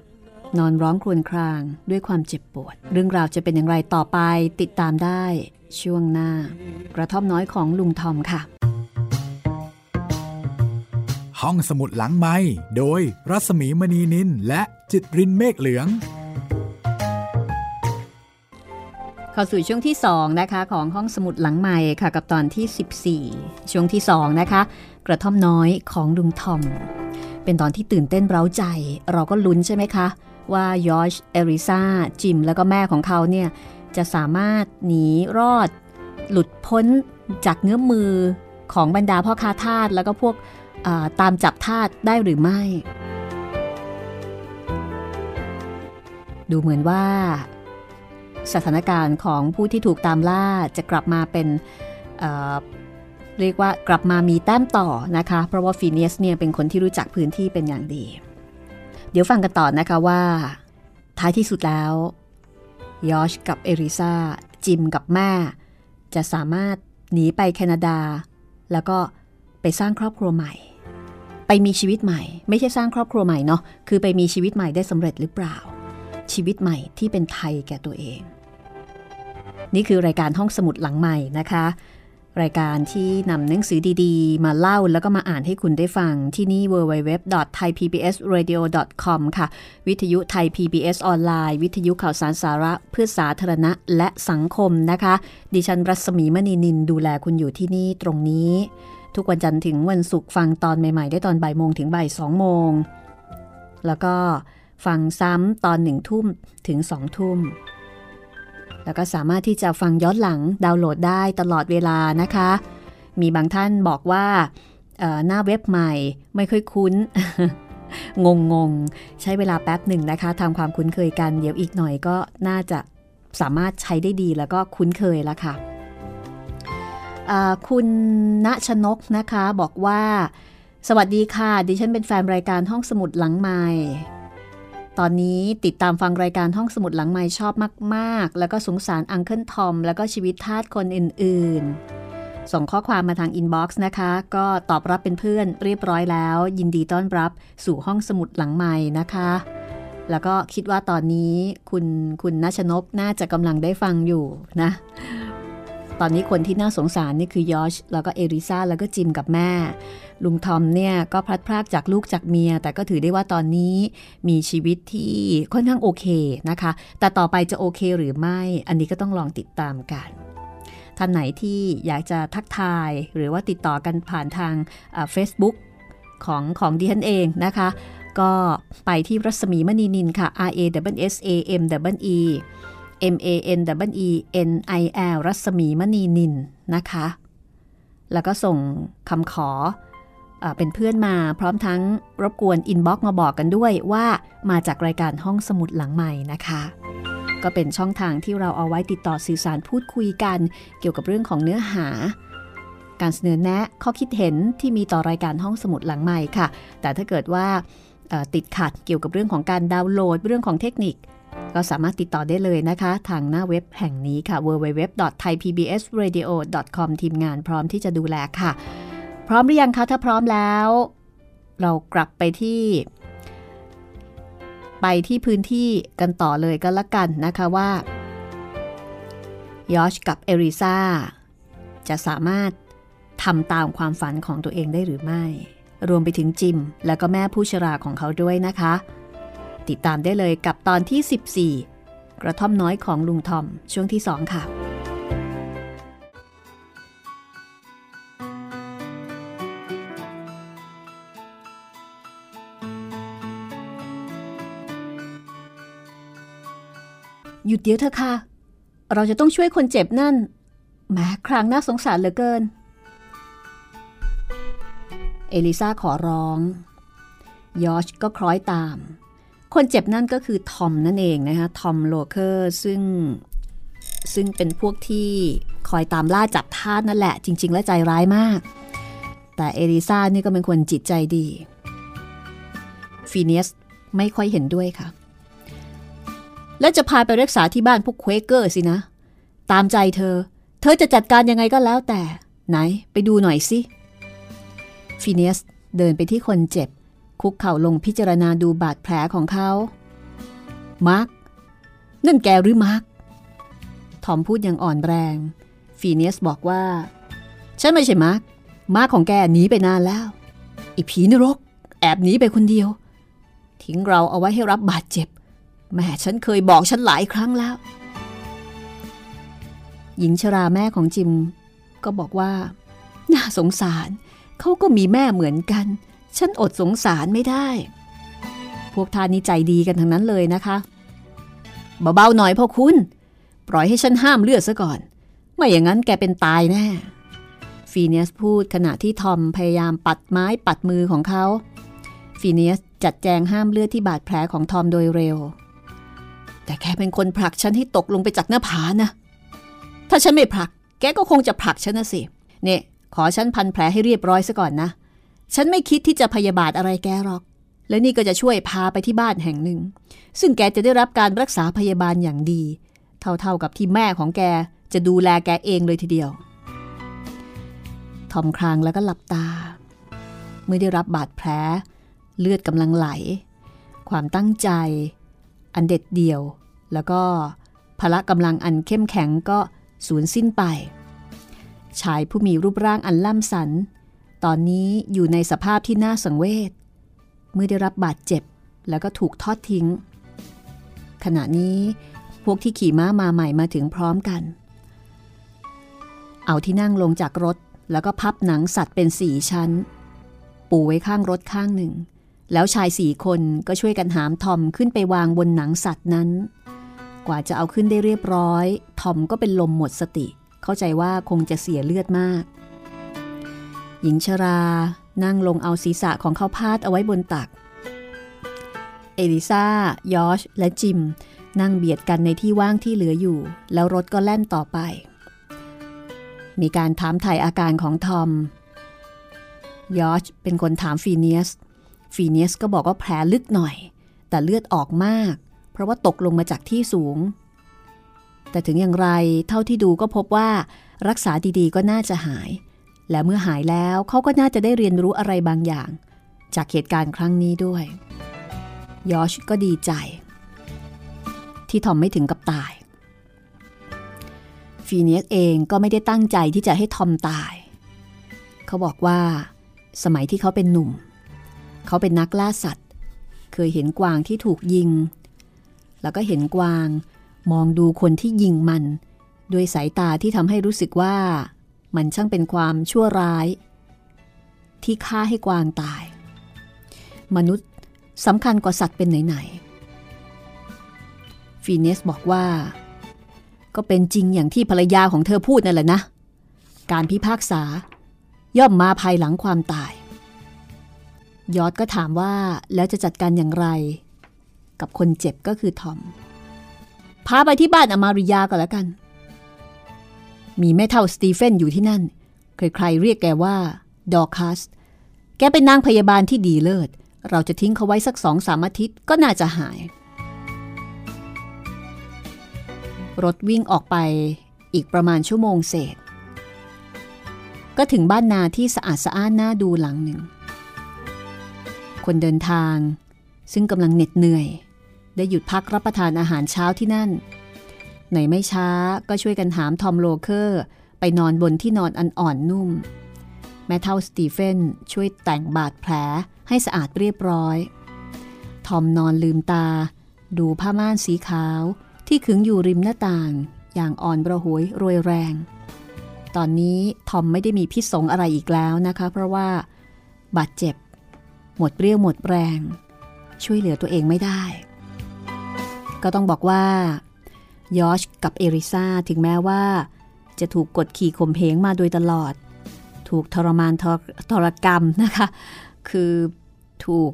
นอนร้องครวญครางด้วยความเจ็บปวด เรื่องราวจะเป็นอย่างไรต่อไปติดตามได้ ช่วงหน้า กระท่อมน้อยของลุงทอมค่ะ ห้องสมุดหลังไม้โดยรัสมีมณีนินและจิตรินเมฆเหลืองเข้าสู่ช่วงที่ 2 นะคะ ของห้องสมุดหลังใหม่ค่ะกับตอนที่ 14 ช่วงที่ 2 นะคะ กระท่อมน้อยของลุงทอม เป็นตอนที่ตื่นเต้นเร้าใจ เราก็ลุ้นใช่ไหมคะ ว่ายอชเอริซาจิม แล้วก็แม่ของเขาเนี่ย จะสามารถหนีรอด หลุดพ้นจากเงื้อมมือของบรรดาพ่อค้าทาสแล้วก็พวกตามจับทาสได้หรือไม่ ดูเหมือนว่า สถานการณ์ของผู้ที่ถูกตามล่าจะกลับมาเป็น เรียกว่ากลับมามีแต้มต่อนะคะ เพราะว่าฟีเนียสเนี่ยเป็นคนที่รู้จักพื้นที่เป็นอย่างดี เดี๋ยวฟังกันต่อนะคะว่า ท้ายที่สุดแล้วยอชกับเอริซาจิมกับแม่ จะสามารถหนีไปแคนาดา แล้วก็ไปสร้างครอบครัวใหม่ ไปมีชีวิตใหม่ ไม่ใช่สร้างครอบครัวใหม่เนาะคือไปมีชีวิตใหม่ได้สำเร็จหรือเปล่า ชีวิตใหม่ที่เป็นไทยแก่ตัวเอง นี่คือรายการห้องสมุดหลังใหม่นะคะ รายการที่นำหนังสือดี ๆ มาเล่าแล้วก็มาอ่านให้คุณได้ฟังที่นี่ www.thaipbsradio.com ค่ะ วิทยุไทย PBS ออนไลน์ วิทยุข่าวสารสาระเพื่อสาธารณะและสังคมนะคะ ดิฉันรัศมีมณีนินดูแลคุณอยู่ที่นี่ตรงนี้ ทุกวันจันทร์ถึงวันศุกร์ฟังตอนใหม่ ๆ ได้ตอนบ่ายโมงถึงบ่ายสองโมง แล้วก็ฟังซ้ำตอนหนึ่งทุ่มถึงสองทุ่ม แล้วก็สามารถที่จะฟังย้อนหลังดาวน์โหลดได้ตลอดเวลานะคะ มีบางท่านบอกว่าหน้าเว็บใหม่ไม่ค่อยคุ้น งงงใช้เวลาแป๊บหนึ่งนะคะทำความคุ้นเคยกันเดี๋ยวอีกหน่อยก็น่าจะสามารถใช้ได้ดีแล้วก็คุ้นเคยแล้วค่ะคุณณชนกนะคะบอกว่า สวัสดีค่ะ ดิฉันเป็นแฟนรายการห้องสมุดหลังใหม่ ตอนนี้ติดตามฟังรายการห้องสมุดหลังใหม่ชอบมาก ๆ แล้วก็สงสาร Uncle ทอม แล้วก็ชีวิตทาสคนอื่น ๆ ส่งข้อความมาทาง inbox นะคะ ก็ตอบรับเป็นเพื่อนเรียบร้อยแล้ว ยินดีต้อนรับสู่ห้องสมุดหลังใหม่นะคะ แล้วก็คิดว่าตอนนี้คุณคุณนัชนกน่าจะกำลังได้ฟังอยู่นะ ตอนนี้คนที่น่าสงสารนี่คือยอชแล้วก็เอริซาแล้วก็จิมกับแม่ ลุงทอมเนี่ยก็พลัดพรากจากลูกจากเมีย แต่ก็ถือได้ว่าตอนนี้มีชีวิตที่ค่อนข้างโอเคนะคะ แต่ต่อไปจะโอเคหรือไม่ อันนี้ก็ต้องลองติดตามกันท่านไหนที่อยากจะทักทายหรือว่าติดต่อกันผ่านทางเฟซบุ๊กของของดิฉันเองนะคะ ก็ไปที่รัศมีมณีนินค่ะ R A R S A M double E M A N double E N I L รัศมีมณีนิลนะคะ แล้วก็ส่งคำขอเป็นเพื่อนมาพร้อมทั้งรบกวน inbox มาบอกกันด้วยว่ามาจากรายการห้องสมุดหลังใหม่นะคะ ก็เป็นช่องทางที่เราเอาไว้ติดต่อสื่อสารพูดคุยกัน เกี่ยวกับเรื่องของเนื้อหาการเสนอแนะข้อคิดเห็นที่มีต่อรายการห้องสมุดหลังใหม่ค่ะ แต่ถ้าเกิดว่าติดขัดเกี่ยวกับเรื่องของการดาวน์โหลด เรื่องของเทคนิค ก็สามารถติดต่อได้เลยนะคะ ทางหน้าเว็บแห่งนี้ค่ะ www.thaipbsradio.com ทีมงานพร้อมที่จะดูแลค่ะ พร้อมหรือยังคะ ถ้าพร้อมแล้ว เรากลับไปที่ ไปที่พื้นที่กันต่อเลยก็แล้วกันนะคะว่ายอชกับเอริซาจะสามารถทำตามความฝันของตัวเองได้หรือไม่ รวมไปถึงจิม และก็แม่ผู้ชราของเขาด้วยนะคะ ติดตามได้เลยกับตอนที่ 14 กระท่อมน้อยของลุงทอมช่วงที่ 2 ค่ะ หยุดเดี๋ยวเถอะค่ะ เราจะต้องช่วยคนเจ็บนั่นแม้ครั้งน่าสงสารเหลือเกิน เอลิซาขอร้องยอชก็คล้อยตาม คนเจ็บนั่นก็คือทอมนั่นเองนะคะทอมโลเคอร์ซึ่งซึ่งเป็นพวกที่คอยตามล่าจับทาสนั่นแหละ จริง ๆ และใจร้ายมาก แต่เอลิซานี่ก็เป็นคนจิตใจดีฟีเนียสไม่ค่อยเห็นด้วยค่ะ และจะพาไปรักษาที่บ้านพวกเควเกอร์สินะ ตามใจเธอ เธอจะจัดการยังไงก็แล้วแต่ ไหนไปดูหน่อยสิฟิเนียสเดินไปที่คนเจ็บ คุกเข่าลงพิจารณาดูบาดแผลของเขา มาร์กนั่นแกหรือมาร์กทอมพูดอย่างอ่อนแรง ฟีเนียสบอกว่า ฉันไม่ใช่มาร์กมาร์กของแกหนีไปนานแล้วไอ้ผีนรก แอบหนีไปคนเดียว ทิ้งเราเอาไว้ให้รับบาดเจ็บ แม่ฉันเคยบอกฉันหลายครั้งแล้ว หญิงชราแม่ของจิม ก็บอกว่า น่าสงสาร เขาก็มีแม่เหมือนกัน ฉันอดสงสารไม่ได้ พวกทานนี้ใจดีกันทั้งนั้นเลยนะคะเบาๆหน่อยพ่อคุณ ปล่อยให้ฉันห้ามเลือดซะก่อน ไม่อย่างนั้นแกเป็นตายแน่ ฟีเนียสพูดขณะที่ทอมพยายามปัดไม้ปัดมือของเขา ฟีเนียสจัดแจงห้ามเลือดที่บาดแผลของทอมโดยเร็ว แต่แกเป็นคนผลักฉันให้ตกลงไปจากหน้าผานะ ถ้าฉันไม่ผลัก แกก็คงจะผลักฉันนะสิ เนี่ยขอฉันพันแผลให้เรียบร้อยซะก่อนนะ ฉันไม่คิดที่จะพยาบาทอะไรแกหรอก และนี่ก็จะช่วยพาไปที่บ้านแห่งหนึ่ง ซึ่งแกจะได้รับการรักษาพยาบาลอย่างดี เท่าๆกับที่แม่ของแกจะดูแลแกเองเลยทีเดียว ทอมครางแล้วก็หลับตา เมื่อได้รับบาดแผล เลือดกำลังไหล ความตั้งใจ อันเด็ดเดี่ยว แล้วก็พละกำลังอันเข้มแข็งก็สูญสิ้นไป ชายผู้มีรูปร่างอันล่ำสัน ตอนนี้อยู่ในสภาพที่น่าสังเวชเมื่อได้รับบาดเจ็บแล้วก็ถูกทอดทิ้ง ขณะนี้พวกที่ขี่ม้ามาใหม่มาถึงพร้อมกัน เอาที่นั่งลงจากรถแล้วก็พับหนังสัตว์เป็นสี่ชั้น ปูไว้ข้างรถข้างหนึ่ง แล้วชายสี่คนก็ช่วยกันหามทอมขึ้นไปวางบนหนังสัตว์นั้น กว่าจะเอาขึ้นได้เรียบร้อย ทอมก็เป็นลมหมดสติ เข้าใจว่าคงจะเสียเลือดมาก หญิงชรา นั่งลงเอาศีรษะของเขาพาดเอาไว้บนตัก เอลิซายอช และจิม นั่งเบียดกันในที่ว่างที่เหลืออยู่ แล้วรถก็แล่นต่อไป มีการถามถ่ายอาการของทอม ยอชเป็นคนถามฟีเนียส ฟีเนียสก็บอกว่าแผลลึกหน่อย แต่เลือดออกมาก เพราะว่าตกลงมาจากที่สูง แต่ถึงอย่างไรเท่าที่ดูก็พบว่ารักษาดีๆก็น่าจะหาย และเมื่อหายแล้วเขาก็น่าจะได้เรียนรู้อะไรบางอย่าง จากเหตุการณ์ครั้งนี้ด้วย ยอชก็ดีใจ ที่ทอมไม่ถึงกับตาย ฟีเนียสเองก็ไม่ได้ตั้งใจที่จะให้ทอมตาย เขาบอกว่า สมัยที่เขาเป็นหนุ่ม เขาเป็นนักล่าสัตว์ เคยเห็นกวางที่ถูกยิง แล้วก็เห็นกวางมองดูคนที่ยิงมัน ด้วยสายตาที่ทำให้รู้สึกว่า มันช่างเป็นความชั่วร้าย ที่ฆ่าให้กวางตาย มนุษย์สำคัญกว่าสัตว์เป็นไหนๆฟีเนสบอกว่า ก็เป็นจริงอย่างที่ภรรยาของเธอพูดนั่นแหละนะ การพิพากษา ย่อมมาภายหลังความตาย ยอดก็ถามว่าแล้วจะจัดการอย่างไร กับคนเจ็บก็คือทอมพาไปที่บ้านอมาริยาก็แล้วกัน มีแม่เท่าสตีเฟนอยู่ที่นั่น ใครๆเรียกแกว่าดอคัส แกเป็นนางพยาบาลที่ดีเลิศ เราจะทิ้งเขาไว้สักสองสามอาทิตย์ก็น่าจะหาย รถวิ่งออกไปอีกประมาณชั่วโมงเศษ ก็ถึงบ้านนาที่สะอาดสะอ้านน่าดูหลังหนึ่ง คนเดินทางซึ่งกำลังเหน็ดเหนื่อย ได้หยุดพักรับประทานอาหารเช้าที่นั่น ในไม่ช้าก็ช่วยกันหามทอมโลเคอร์ ไปนอนบนที่นอนอันอ่อนนุ่ม แม่เฒ่าสตีเฟนช่วยแต่งบาดแผลให้สะอาดเรียบร้อย ทอมนอนลืมตา ดูผ้าม่านสีขาวที่ขึงอยู่ริมหน้าต่าง อย่างอ่อนประหวยรวยแรง ตอนนี้ทอมไม่ได้มีพิษสงอะไรอีกแล้วนะคะ เพราะว่าบาดเจ็บ หมดเรี่ยวหมดแรง ช่วยเหลือตัวเองไม่ได้ ก็ต้องบอกว่า ยอชกับเอริซาถึงแม้ว่า จะถูกกดขี่ข่มเหงมาโดยตลอด ถูกทรมานทรทรกรรมนะคะ คือถูก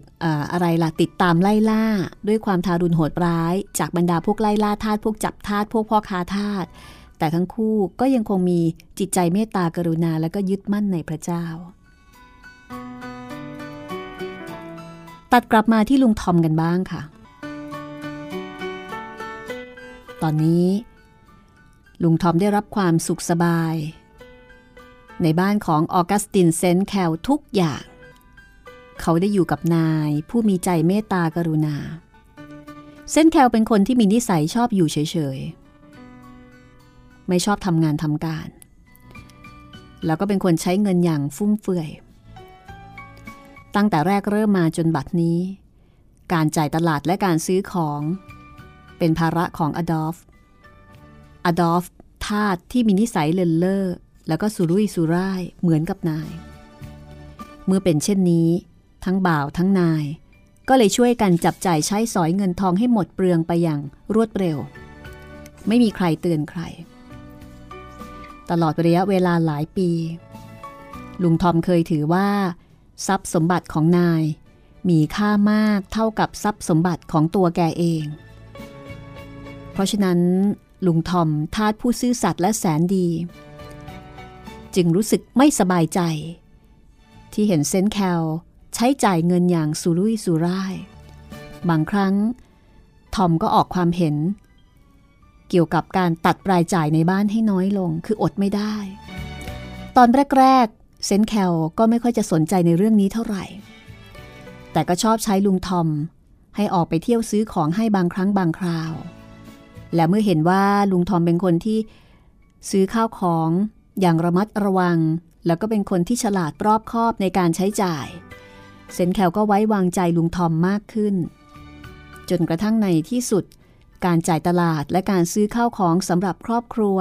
อะไรล่ะ ติดตามไล่ล่า ด้วยความทารุณโหดร้าย จากบรรดาพวกไล่ล่าทาสพวกจับทาสพวกพ่อค้าทาสแต่ทั้งคู่ก็ยังคงมีจิตใจเมตตากรุณาและก็ยึดมั่นในพระเจ้า ตัดกลับมาที่ลุงทอมกันบ้างค่ะ ตอนนี้ ลุงทอมได้รับความสุขสบาย ในบ้านของออกัสตินเซนแคลทุกอย่าง เขาได้อยู่กับนายผู้มีใจเมตตากรุณา เซนแคลเป็นคนที่มีนิสัยชอบอยู่เฉยๆ ไม่ชอบทำงานทำการ แล้วก็เป็นคนใช้เงินอย่างฟุ่มเฟือย ตั้งแต่แรกเริ่มมาจนบัดนี้ การจ่ายตลาดและการซื้อของ เป็นภาระของอดอล์ฟอดอล์ฟทาสที่มีนิสัยเลินเล่อแล้วก็สุรุ่ยสุร่ายเหมือนกับนาย เมื่อเป็นเช่นนี้ ทั้งบ่าวทั้งนาย ก็เลยช่วยกันจับจ่ายใช้สอยเงินทองให้หมดเปลืองไปอย่างรวดเร็ว ไม่มีใครเตือนใคร ตลอดระยะเวลาหลายปี ลุงทอมเคยถือว่า ทรัพย์สมบัติของนาย มีค่ามากเท่ากับทรัพย์สมบัติของตัวแกเอง เพราะฉะนั้นลุงทอมทาสผู้ซื่อสัตย์และแสนดี จึงรู้สึกไม่สบายใจ ที่เห็นเซนแคลใช้จ่ายเงินอย่างสุรุ่ยสุร่าย บางครั้ง ทอมก็ออกความเห็น เกี่ยวกับการตัดรายจ่ายในบ้านให้น้อยลงคืออดไม่ได้ ตอนแรกๆเซนแคลก็ไม่ค่อยจะสนใจในเรื่องนี้เท่าไหร่ แต่ก็ชอบใช้ลุงทอมให้ออกไปเที่ยวซื้อของให้บางครั้งบางคราว และเมื่อเห็นว่าลุงทอมเป็นคนที่ซื้อข้าวของอย่างระมัดระวัง แล้วก็เป็นคนที่ฉลาดรอบคอบในการใช้จ่าย เซนแคลก็ไว้วางใจลุงทอมมากขึ้น จนกระทั่งในที่สุด การจ่ายตลาดและการซื้อข้าวของสำหรับครอบครัว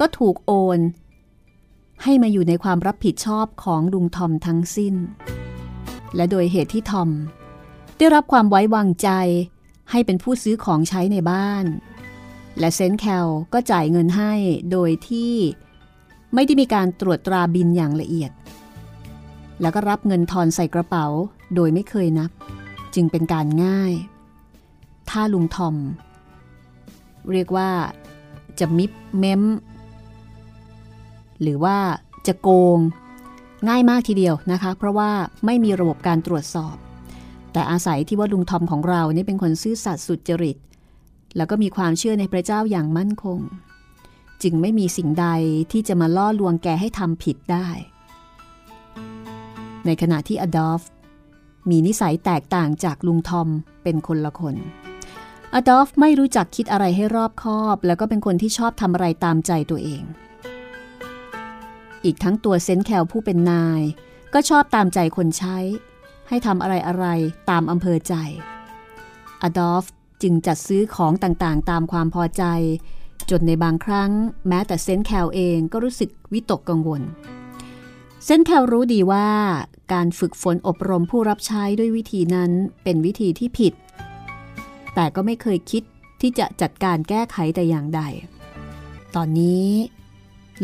ก็ถูกโอน ให้มาอยู่ในความรับผิดชอบของลุงทอมทั้งสิ้น และโดยเหตุที่ทอม ได้รับความไว้วางใจให้เป็นผู้ซื้อของใช้ในบ้าน และเซนแคลก็จ่ายเงินให้โดยที่ไม่ได้มีการตรวจตราบินอย่างละเอียด แล้วก็รับเงินทอนใส่กระเป๋าโดยไม่เคยนับ จึงเป็นการง่าย ถ้าลุงทอม เรียกว่าจะมิบเมมหรือว่าจะโกง ง่ายมากทีเดียวนะคะ เพราะว่าไม่มีระบบการตรวจสอบ แต่อาศัยที่ว่าลุงทอมของเรานี่เป็นคนซื่อสัตย์สุจริต แล้วก็มีความเชื่อในพระเจ้าอย่างมั่นคง จึงไม่มีสิ่งใดที่จะมาล่อลวงแกให้ทำผิดได้ ในขณะที่อดอล์ฟมีนิสัยแตกต่างจากลุงทอมเป็นคนละคน อดอล์ฟไม่รู้จักคิดอะไรให้รอบคอบ แล้วก็เป็นคนที่ชอบทำอะไรตามใจตัวเอง อีกทั้งตัวเซนแคลผู้เป็นนาย ก็ชอบตามใจคนใช้ ให้ทำอะไรอะไรตามอำเภอใจ อดอล์ฟ จึงจัดซื้อของต่างๆ ตามความพอใจ จนในบางครั้ง แม้แต่เซนแคลเองก็รู้สึกวิตกกังวล เซนแคลรู้ดีว่า การฝึกฝนอบรมผู้รับใช้ด้วยวิธีนั้นเป็นวิธีที่ผิด แต่ก็ไม่เคยคิดที่จะจัดการแก้ไขแต่อย่างใด ตอนนี้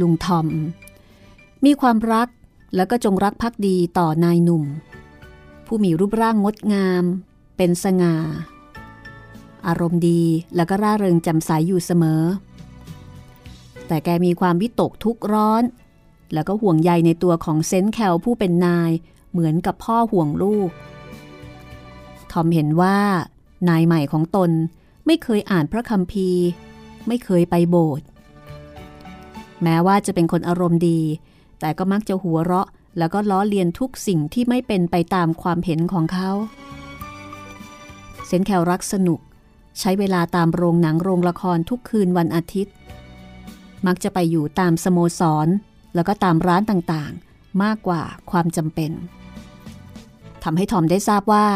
ลุงทอม มีความรักแล้วก็จงรักภักดีต่อนายหนุ่ม ผู้มีรูปร่างงดงาม เป็นสง่า อารมณ์ดีแล้วก็ร่าเริงจำใสยอยู่เสมอ แต่แกมีความวิตกทุกร้อน แล้วก็ห่วงใยในตัวของเซนต์แคลผู้เป็นนายเหมือนกับพ่อห่วงลูก ทอมเห็นว่านายใหม่ของตนไม่เคยอ่านพระคัมภีร์ ไม่เคยไปโบสถ์แม้ว่าจะเป็นคนอารมณ์ดี แต่ก็มักจะหัวเราะ แล้วก็ล้อเลียนทุกสิ่งที่ไม่เป็นไปตามความเห็นของเขา เซนแคลรักสนุก ใช้เวลาตามโรงหนังโรงละครทุกคืนวันอาทิตย์ มักจะไปอยู่ตามสโมสร แล้วก็ตามร้านต่างๆ มากกว่าความจำเป็นทำให้ทอมได้ทราบว่า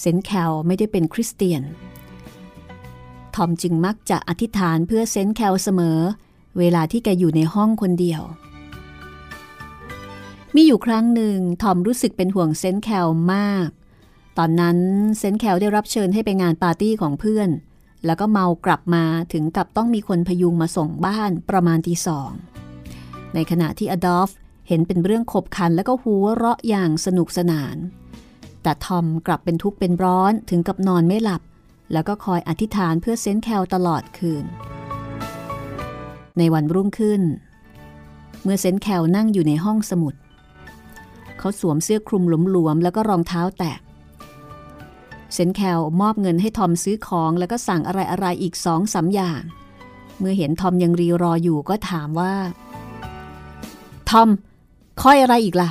เซนแคลไม่ได้เป็นคริสเตียน ทอมจึงมักจะอธิษฐานเพื่อเซนแคลเสมอ เวลาที่แกอยู่ในห้องคนเดียว มีอยู่ครั้งหนึ่งทอมรู้สึกเป็นห่วงเซนแคลมาก ตอนนั้นเซนแคลได้รับเชิญให้ไปงานปาร์ตี้ของเพื่อน แล้วก็เมากลับมาถึงกับต้องมีคนพยุงมาส่งบ้านประมาณตีสอง ในขณะที่อดอล์ฟเห็นเป็นเรื่องขบขันแล้วก็หัวเราะอย่างสนุกสนาน แต่ทอมกลับเป็นทุกข์เป็นร้อนถึงกับนอนไม่หลับ แล้วก็คอยอธิษฐานเพื่อเซนแคลตลอดคืน ในวันรุ่งขึ้น เมื่อเซนแคลนั่งอยู่ในห้องสมุด เขาสวมเสื้อคลุมหลวมๆแล้วก็รองเท้าแตะ เซนแคลมอบเงินให้ทอมซื้อของแล้วก็สั่งอะไรๆอีกสองสาอย่าง เมื่อเห็นทอมยังรีรออยู่ก็ถามว่า ทอม ค่อยอะไรอีกล่ะ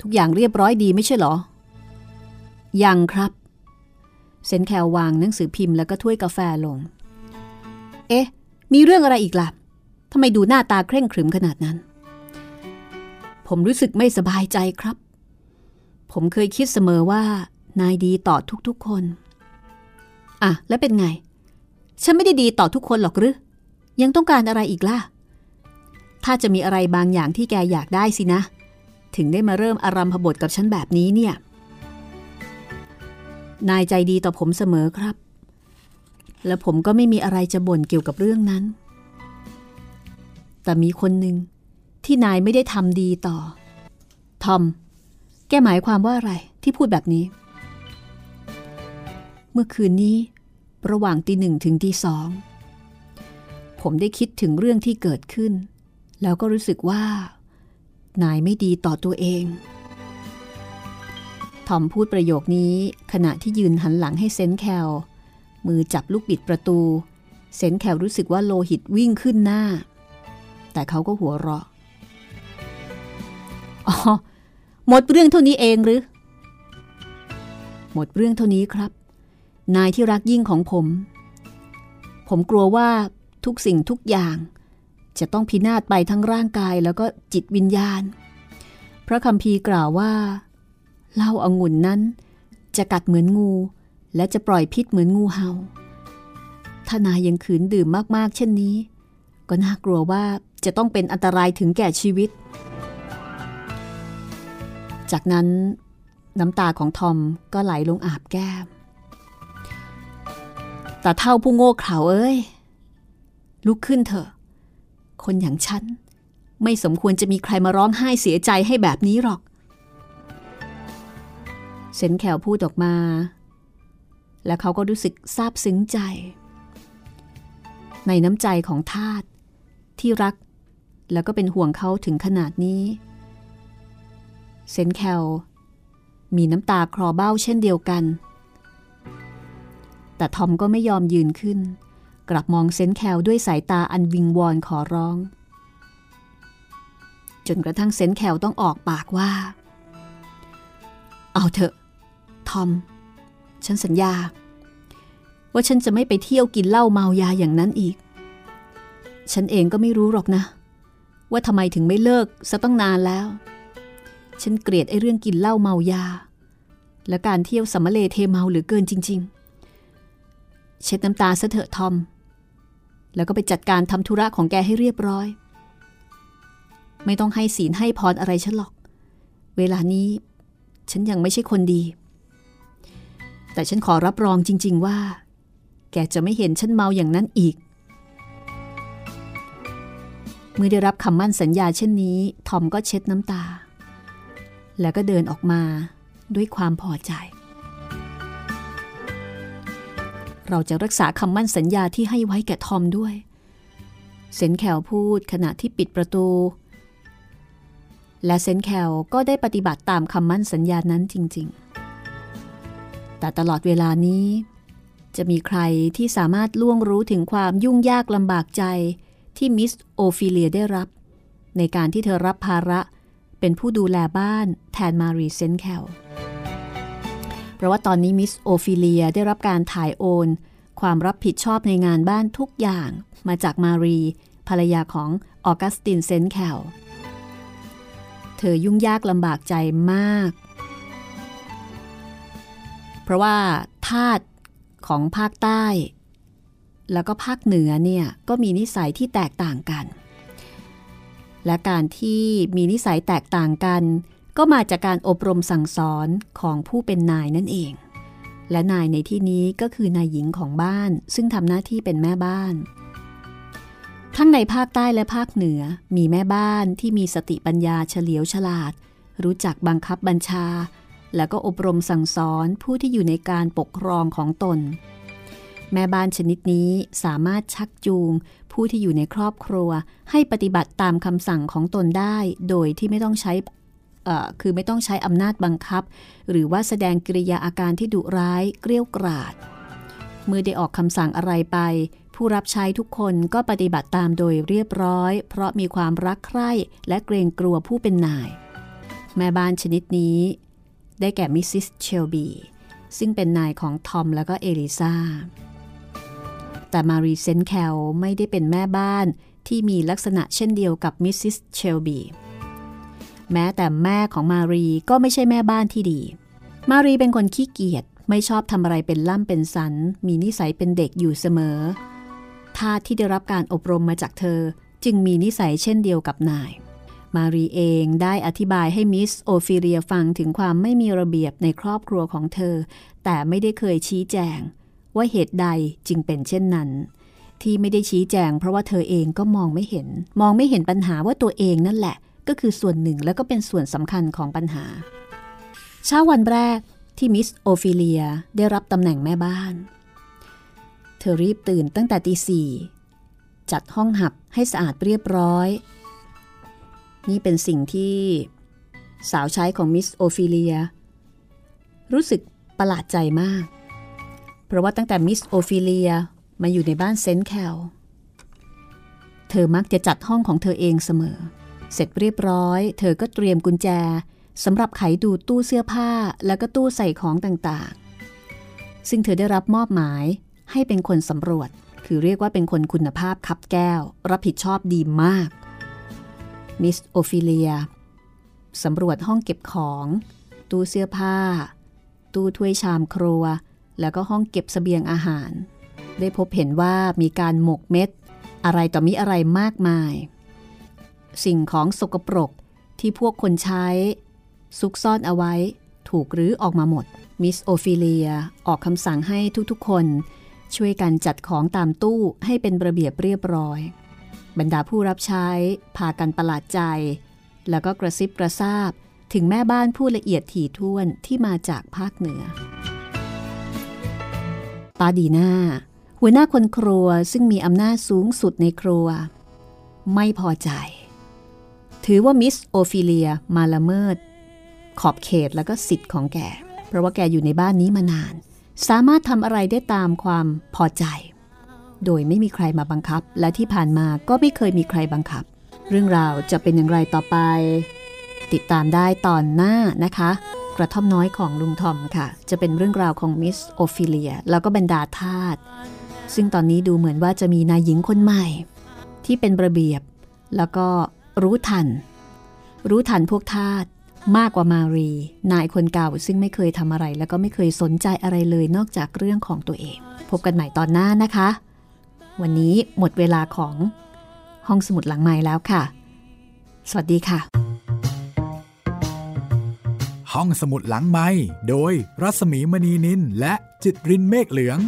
ทุกอย่างเรียบร้อยดีไม่ใช่หรอ ยังครับ เซนแคลวางหนังสือพิมพ์แล้วก็ถ้วยกาแฟลง เอ๊ะ มีเรื่องอะไรอีกล่ะทำไมดูหน้าตาเคร่งขรึมขนาดนั้น ผมรู้สึกไม่สบายใจครับ ผมเคยคิดเสมอว่า นายดีต่อทุกๆคน อะ แล้วเป็นไง ฉันไม่ได้ดีต่อทุกคนหรอกหรือยังต้องการอะไรอีกล่ะ ถ้าจะมีอะไรบางอย่างที่แกอยากได้สินะ ถึงได้มาเริ่มอารัมพบทกับฉันแบบนี้เนี่ย นายใจดีต่อผมเสมอครับ และผมก็ไม่มีอะไรจะบ่นเกี่ยวกับเรื่องนั้น แต่มีคนหนึ่งที่นายไม่ได้ทำดีต่อ ทอม แกหมายความว่าอะไรที่พูดแบบนี้ เมื่อคืนนี้ ระหว่างตีหนึ่งถึงตีสอง ผมได้คิดถึงเรื่องที่เกิดขึ้น แล้วก็รู้สึกว่า นายไม่ดีต่อตัวเอง ทอมพูดประโยคนี้ขณะที่ยืนหันหลังให้เซนแคล มือจับลูกบิดประตู เซนแคลรู้สึกว่าโลหิตวิ่งขึ้นหน้า แต่เขาก็หัวเราะอ๋อหมดเรื่องเท่านี้เองหรือ หมดเรื่องเท่านี้ครับ นายที่รักยิ่งของผม ผมกลัวว่าทุกสิ่งทุกอย่าง จะต้องพินาศไปทั้งร่างกายแล้วก็จิตวิญญาณ พระคำพีกล่าวว่าเหล้าอางุ่นนั้น จะกัดเหมือนงู และจะปล่อยพิษเหมือนงูเห่า ถ้านายยังขืนดื่มมากๆ เช่นนี้ ก็น่ากลัวว่าจะต้องเป็นอันตรายถึงแก่ชีวิต จากนั้นน้ำตาของทอมก็ไหลลงอาบแก้ม แต่เท่าผู้โง่เขลาเอ้ย ลุกขึ้นเถอะ คนอย่างฉัน ไม่สมควรจะมีใครมาร้องไห้เสียใจให้แบบนี้หรอก เซนแขวพูดออกมา และเขาก็รู้สึกซาบซึ้งใจ ในน้ำใจของทาตที่รัก แล้วก็เป็นห่วงเขาถึงขนาดนี้ เซนแคลมีน้ำตาคลอเบ้าเช่นเดียวกัน แต่ทอมก็ไม่ยอมยืนขึ้น กลับมองเซนแคลด้วยสายตาอันวิงวอนขอร้อง จนกระทั่งเซนแคลต้องออกปากว่า เอาเถอะ ทอม ฉันสัญญา ว่าฉันจะไม่ไปเที่ยวกินเหล้าเมายาอย่างนั้นอีก ฉันเองก็ไม่รู้หรอกนะ ว่าทำไมถึงไม่เลิกซะต้องนานแล้ว ฉันเกลียดไอ้เรื่องกินเหล้าเมายา และการเที่ยวสัมเลเทเมาหรือเกินจริง ๆ เช็ดน้ำตาซะเถอะทอม แล้วก็ไปจัดการทำธุระของแกให้เรียบร้อย ไม่ต้องให้ศีลให้พรอะไรฉันหรอก เวลานี้ฉันยังไม่ใช่คนดี แต่ฉันขอรับรองจริง ๆว่า แกจะไม่เห็นฉันเมาอย่างนั้นอีก เมื่อได้รับคำมั่นสัญญาเช่นนี้ ทอมก็เช็ดน้ำตา แล้วก็เดินออกมาด้วยความพอใจ เราจะรักษาคำมั่นสัญญาที่ให้ไว้แก่ทอมด้วย เซนแคลพูดขณะที่ปิดประตู และเซนแคลก็ได้ปฏิบัติตามคำมั่นสัญญานั้นจริง ๆ แต่ตลอดเวลานี้ จะมีใครที่สามารถล่วงรู้ถึงความยุ่งยากลำบากใจที่มิสโอฟิเลียได้รับ ในการที่เธอรับภาระเป็นผู้ดูแลบ้านแทนมารีเซนแคล ราะว่าตอนนี้มิสโอฟิเลียได้รับการถ่ายโอน ความรับผิดชอบในงานบ้านทุกอย่างมาจากมารี ภรรยาของออกัสตินเซนแคลเธอยุ่งยากลำบากใจมาก เพราะว่าทาสของภาคใต้ แล้วก็ภาคเหนือเนี่ยก็มีนิสัยที่แตกต่างกัน และการที่มีนิสัยแตกต่างกัน ก็มาจากการอบรมสั่งสอนของผู้เป็นนายนั่นเอง และนายในที่นี้ก็คือนายหญิงของบ้าน ซึ่งทำหน้าที่เป็นแม่บ้าน ทั้งในภาคใต้และภาคเหนือมีแม่บ้านที่มีสติปัญญาเฉลียวฉลาด รู้จักบังคับบัญชา แล้วก็อบรมสั่งสอนผู้ที่อยู่ในการปกครองของตน แม่บ้านชนิดนี้สามารถชักจูงผู้ที่อยู่ในครอบครัวให้ปฏิบัติตามคำสั่งของตนได้ โดยที่ไม่ต้องใช้ คือไม่ต้องใช้อำนาจบังคับ หรือว่าแสดงกิริยาอาการที่ดุร้ายเกลี้ยกราด เมื่อได้ออกคำสั่งอะไรไป ผู้รับใช้ทุกคนก็ปฏิบัติตามโดยเรียบร้อย เพราะมีความรักใคร่และเกรงกลัวผู้เป็นนาย แม่บ้านชนิดนี้ ได้แก่มิสซิสเชลบีซึ่งเป็นนายของทอมและก็เอลิซาแต่มารีเซนแคลไม่ได้เป็นแม่บ้านที่มีลักษณะเช่นเดียวกับมิสซิสเชลบี แม้แต่แม่ของมารีก็ไม่ใช่แม่บ้านที่ดี มารีเป็นคนขี้เกียจไม่ชอบทำอะไรเป็นล่ำเป็นสัน มีนิสัยเป็นเด็กอยู่เสมอทาสที่ได้รับการอบรมมาจากเธอ จึงมีนิสัยเช่นเดียวกับนาย มารีเองได้อธิบายให้มิสโอฟิเลียฟังถึงความไม่มีระเบียบในครอบครัวของเธอ แต่ไม่ได้เคยชี้แจง ว่าเหตุใดจึงเป็นเช่นนั้น ที่ไม่ได้ชี้แจง เพราะว่าเธอเองก็มองไม่เห็น มองไม่เห็นปัญหาว่าตัวเองนั่นแหละ ก็คือส่วนหนึ่งและก็เป็นส่วนสำคัญของปัญหา เช้าวันแรกที่มิสโอฟิเลียได้รับตำแหน่งแม่บ้าน เธอรีบตื่นตั้งแต่ตีสี่จัดห้องหับให้สะอาดเรียบร้อย นี่เป็นสิ่งที่สาวใช้ของมิสโอฟิเลียรู้สึกประหลาดใจมาก เพราะว่าตั้งแต่มิสโอฟิเลียมาอยู่ในบ้านเซนต์แคล เธอมักจะจัดห้องของเธอเองเสมอเสร็จเรียบร้อย เธอก็เตรียมกุญแจสำหรับไขดูตู้เสื้อผ้าแล้วก็ตู้ใส่ของต่างๆ ซึ่งเธอได้รับมอบหมายให้เป็นคนสำรวจ คือเรียกว่าเป็นคนคุณภาพคับแก้ว รับผิดชอบดีมาก มิสโอฟิเลียสำรวจห้องเก็บของ ตู้เสื้อผ้า ตู้ถ้วยชามครัว แล้วก็ห้องเก็บเสบียงอาหาร ได้พบเห็นว่ามีการหมกเม็ด อะไรต่อมีอะไรมากมาย สิ่งของสกปรกที่พวกคนใช้ ซุกซ่อนเอาไว้ ถูกรื้อออกมาหมด มิสโอฟิเลียออกคำสั่งให้ทุกๆ คน ช่วยกันจัดของตามตู้ให้เป็นระเบียบเรียบร้อย บรรดาผู้รับใช้พากันประหลาดใจ แล้วก็กระซิบกระซาบถึงแม่บ้านผู้ละเอียดถี่ถ้วนที่มาจากภาคเหนือปาดีนาหัวหน้าคนครัวซึ่งมีอำนาจสูงสุดในครัว ไม่พอใจ ถือว่ามิสโอฟิเลียมาละเมิด ขอบเขตแล้วก็สิทธิ์ของแก เพราะว่าแกอยู่ในบ้านนี้มานาน สามารถทำอะไรได้ตามความพอใจ โดยไม่มีใครมาบังคับ และที่ผ่านมาก็ไม่เคยมีใครบังคับ เรื่องราวจะเป็นอย่างไรต่อไป ติดตามได้ตอนหน้านะคะ กระท่อมน้อยของลุงทอมค่ะ จะเป็นเรื่องราวของมิสโอฟิเลียแล้วก็บรรดาทาสซึ่งตอนนี้ดูเหมือนว่าจะมีนายหญิงคนใหม่ ที่เป็นระเบียบแล้วก็ รู้ทัน รู้ทันพวกทาสมากกว่ามารี นายคนเก่าซึ่งไม่เคยทำอะไร แล้วก็ไม่เคยสนใจอะไรเลยนอกจากเรื่องของตัวเอง พบกันใหม่ตอนหน้านะคะ วันนี้หมดเวลาของห้องสมุดหลังไม้แล้วค่ะ สวัสดีค่ะ ห้องสมุดหลังไม้โดยรัสมีมณีนินและจิตรินเมฆเหลือง